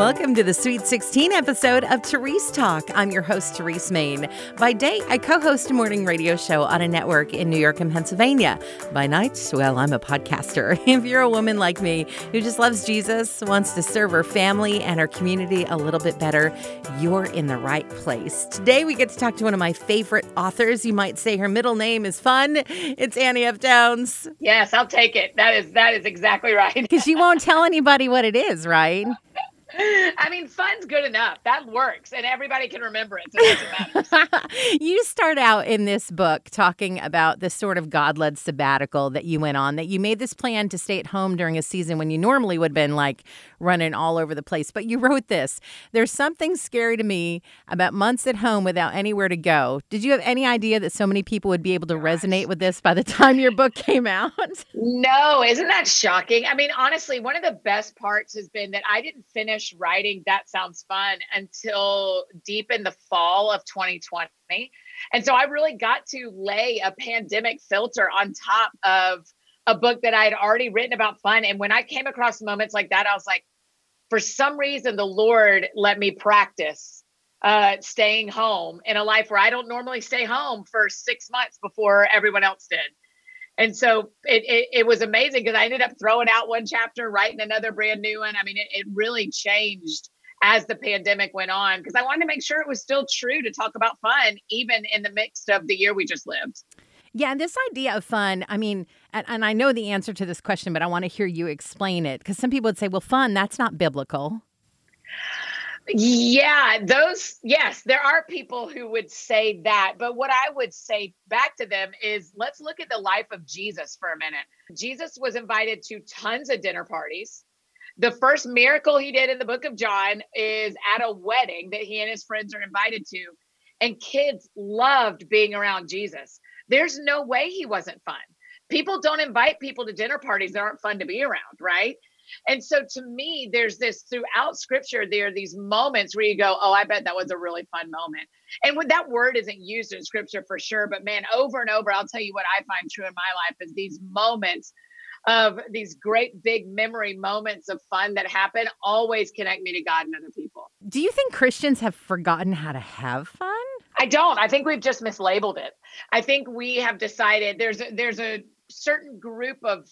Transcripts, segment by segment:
Welcome to the Sweet 16 episode of Therese Talk. I'm your host, Therese Main. By day, I co host a morning radio show on a network in New York and Pennsylvania. By night, well, I'm a podcaster. If you're a woman like me who just loves Jesus, wants to serve her family and her community a little bit better, you're in the right place. Today, we get to talk to one of my favorite authors. You might say her middle name is fun. It's Annie F. Downs. Yes, I'll take it. That is that is exactly right. Because you won't tell anybody what it is, right? I mean, fun's good enough. That works, and everybody can remember it. So you start out in this book talking about this sort of God led sabbatical that you went on, that you made this plan to stay at home during a season when you normally would have been like running all over the place. But you wrote this There's something scary to me about months at home without anywhere to go. Did you have any idea that so many people would be able to resonate with this by the time your book came out? No, isn't that shocking? I mean, honestly, one of the best parts has been that I didn't finish writing That Sounds Fun until deep in the fall of 2020. And so I really got to lay a pandemic filter on top of a book that I had already written about fun. And when I came across moments like that, I was like, for some reason, the Lord let me practice uh, staying home in a life where I don't normally stay home for six months before everyone else did. And so it, it, it was amazing because I ended up throwing out one chapter, writing another brand new one. I mean, it, it really changed as the pandemic went on because I wanted to make sure it was still true to talk about fun, even in the midst of the year we just lived. Yeah, and this idea of fun, I mean, and, and I know the answer to this question, but I want to hear you explain it because some people would say, well, fun, that's not biblical. Yeah, those, yes, there are people who would say that. But what I would say back to them is let's look at the life of Jesus for a minute. Jesus was invited to tons of dinner parties. The first miracle he did in the book of John is at a wedding that he and his friends are invited to. And kids loved being around Jesus. There's no way he wasn't fun. People don't invite people to dinner parties that aren't fun to be around, right? And so to me, there's this throughout scripture, there are these moments where you go, Oh, I bet that was a really fun moment. And when that word isn't used in scripture for sure, but man, over and over, I'll tell you what I find true in my life is these moments of these great big memory moments of fun that happen always connect me to God and other people. Do you think Christians have forgotten how to have fun? I don't. I think we've just mislabeled it. I think we have decided there's a, there's a certain group of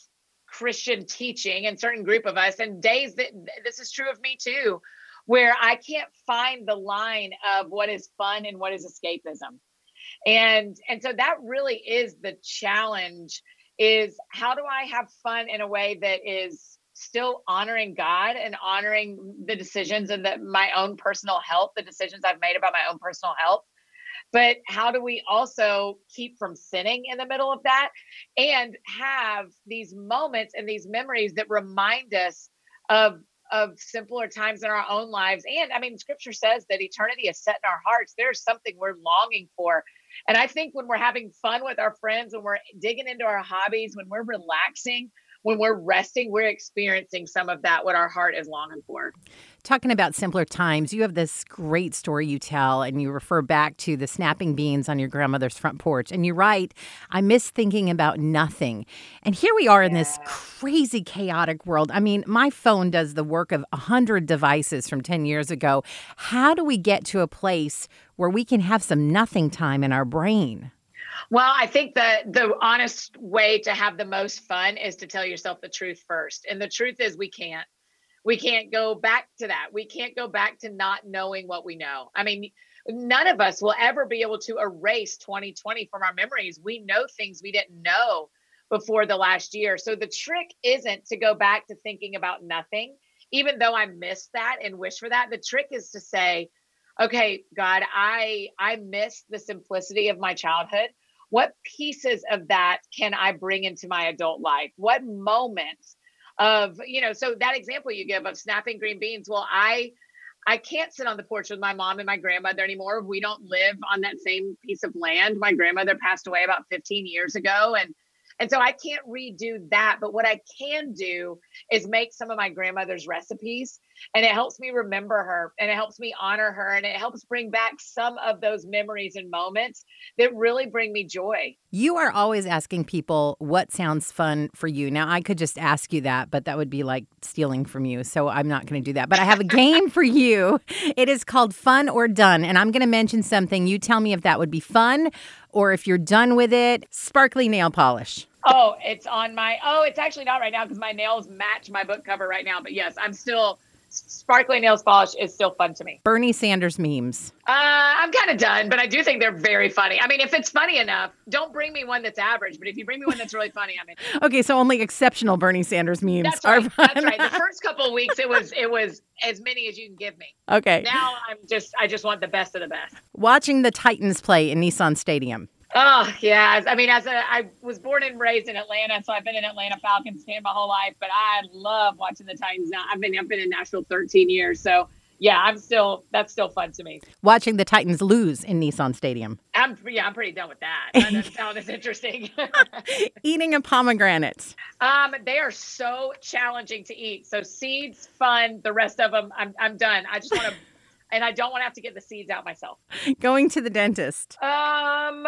Christian teaching and certain group of us, and days that this is true of me too, where I can't find the line of what is fun and what is escapism. And and so that really is the challenge is how do I have fun in a way that is still honoring God and honoring the decisions and the, my own personal health, the decisions I've made about my own personal health, but how do we also keep from sinning in the middle of that and have these moments and these memories that remind us of of simpler times in our own lives? And i mean scripture says that eternity is set in our hearts. There's something we're longing for. And i think when we're having fun with our friends when we're digging into our hobbies when we're relaxing when we're resting, we're experiencing some of that, what our heart is longing for. Talking about simpler times, you have this great story you tell, and you refer back to the snapping beans on your grandmother's front porch. And you write, I miss thinking about nothing. And here we are in this crazy, chaotic world. I mean, my phone does the work of 100 devices from 10 years ago. How do we get to a place where we can have some nothing time in our brain? Well, I think the the honest way to have the most fun is to tell yourself the truth first. And the truth is we can't. We can't go back to that. We can't go back to not knowing what we know. I mean, none of us will ever be able to erase 2020 from our memories. We know things we didn't know before the last year. So the trick isn't to go back to thinking about nothing, even though I miss that and wish for that. The trick is to say, okay, God, I I miss the simplicity of my childhood what pieces of that can I bring into my adult life? What moments of, you know, so that example you give of snapping green beans, well, I I can't sit on the porch with my mom and my grandmother anymore. We don't live on that same piece of land. My grandmother passed away about 15 years ago and And so I can't redo that. But what I can do is make some of my grandmother's recipes. And it helps me remember her and it helps me honor her. And it helps bring back some of those memories and moments that really bring me joy. You are always asking people what sounds fun for you. Now, I could just ask you that, but that would be like stealing from you. So I'm not going to do that. But I have a game for you. It is called Fun or Done. And I'm going to mention something. You tell me if that would be fun or if you're done with it. Sparkly nail polish. Oh, it's on my. Oh, it's actually not right now because my nails match my book cover right now. But yes, I'm still sparkly nails polish is still fun to me. Bernie Sanders memes. Uh, I'm kind of done, but I do think they're very funny. I mean, if it's funny enough, don't bring me one that's average. But if you bring me one that's really funny, I mean. okay, so only exceptional Bernie Sanders memes that's right. That's right. The first couple of weeks, it was it was as many as you can give me. Okay. Now I'm just I just want the best of the best. Watching the Titans play in Nissan Stadium. Oh yeah, I mean, as a I was born and raised in Atlanta, so I've been an Atlanta Falcons fan my whole life. But I love watching the Titans. Now I've been I've been in Nashville 13 years, so yeah, I'm still that's still fun to me. Watching the Titans lose in Nissan Stadium. I'm yeah, I'm pretty done with that. That doesn't interesting. Eating a pomegranate. Um, they are so challenging to eat. So seeds, fun. The rest of them, I'm I'm done. I just want to and I don't want to have to get the seeds out myself. Going to the dentist. Um,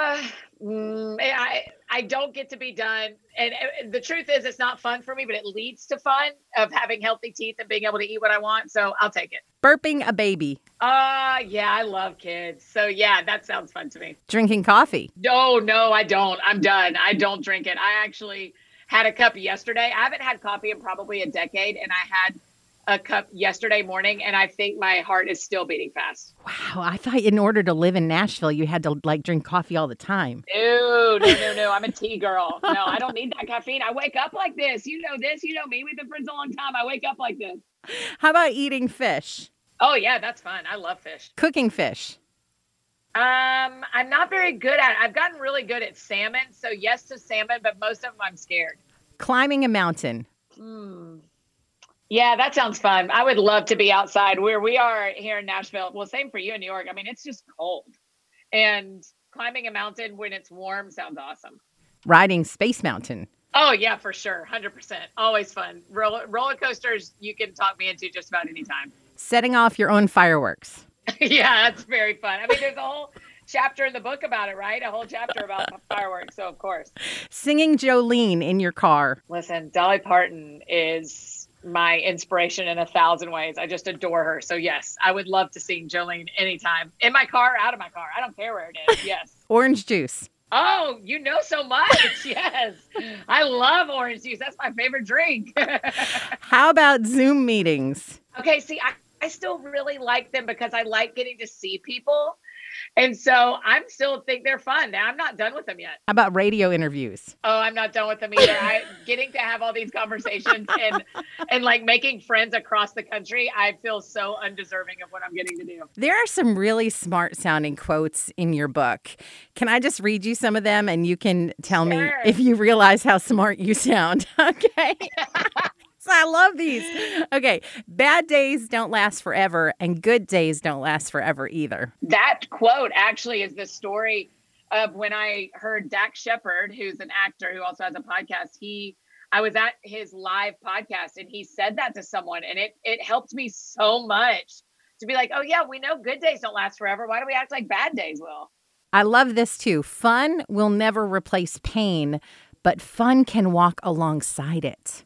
mm, I I don't get to be done, and, and the truth is, it's not fun for me, but it leads to fun of having healthy teeth and being able to eat what I want. So I'll take it. Burping a baby. Uh yeah, I love kids. So yeah, that sounds fun to me. Drinking coffee. No, no, I don't. I'm done. I don't drink it. I actually had a cup yesterday. I haven't had coffee in probably a decade, and I had a cup yesterday morning and I think my heart is still beating fast. Wow. I thought in order to live in Nashville, you had to like drink coffee all the time. No, no, no, no. I'm a tea girl. No, I don't need that caffeine. I wake up like this. You know this. You know me. We've been friends a long time. I wake up like this. How about eating fish? Oh, yeah, that's fun. I love fish. Cooking fish. Um, I'm not very good at it. I've gotten really good at salmon. So, yes to salmon, but most of them I'm scared. Climbing a mountain. Hmm. Yeah, that sounds fun. I would love to be outside where we are here in Nashville. Well, same for you in New York. I mean, it's just cold. And climbing a mountain when it's warm sounds awesome. Riding Space Mountain. Oh, yeah, for sure. 100%. Always fun. Roller, roller coasters, you can talk me into just about any time. Setting off your own fireworks. yeah, that's very fun. I mean, there's a whole chapter in the book about it, right? A whole chapter about fireworks. So, of course. Singing Jolene in your car. Listen, Dolly Parton is my inspiration in a thousand ways. I just adore her. So yes, I would love to sing Jolene anytime in my car, out of my car. I don't care where it is. Yes. orange juice. Oh, you know so much. yes. I love orange juice. That's my favorite drink. How about Zoom meetings? Okay, see, I, I still really like them because I like getting to see people. And so I'm still think they're fun. I'm not done with them yet. How about radio interviews? Oh, I'm not done with them either. I getting to have all these conversations and and like making friends across the country. I feel so undeserving of what I'm getting to do. There are some really smart sounding quotes in your book. Can I just read you some of them and you can tell sure. me if you realize how smart you sound? Okay. I love these. Okay. Bad days don't last forever, and good days don't last forever either. That quote actually is the story of when I heard Dax Shepard, who's an actor who also has a podcast. He I was at his live podcast and he said that to someone and it it helped me so much to be like, "Oh yeah, we know good days don't last forever. Why do we act like bad days will?" I love this too. Fun will never replace pain, but fun can walk alongside it.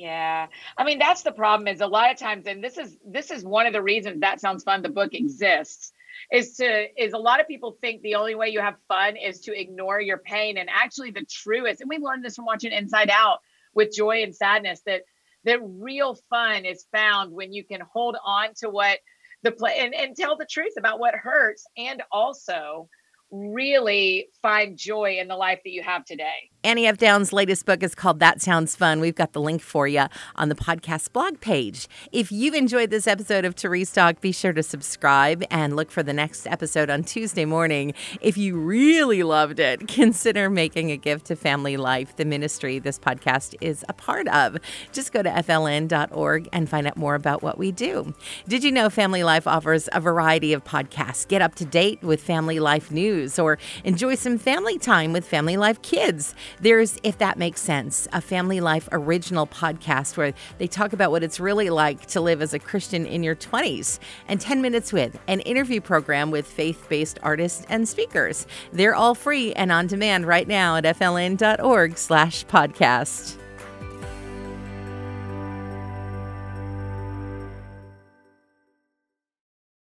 Yeah. I mean, that's the problem is a lot of times, and this is this is one of the reasons that sounds fun, the book exists, is to is a lot of people think the only way you have fun is to ignore your pain. And actually the truest, and we learned this from watching Inside Out with joy and sadness, that that real fun is found when you can hold on to what the play and, and tell the truth about what hurts and also really find joy in the life that you have today. Annie F. Downs' latest book is called That Sounds Fun. We've got the link for you on the podcast blog page. If you've enjoyed this episode of Therese Talk, be sure to subscribe and look for the next episode on Tuesday morning. If you really loved it, consider making a gift to Family Life, the ministry this podcast is a part of. Just go to fln.org and find out more about what we do. Did you know Family Life offers a variety of podcasts? Get up to date with Family Life news or enjoy some family time with Family Life Kids. There's If That Makes Sense, a Family Life original podcast where they talk about what it's really like to live as a Christian in your 20s, and 10 Minutes With, an interview program with faith based artists and speakers. They're all free and on demand right now at fln.org slash podcast.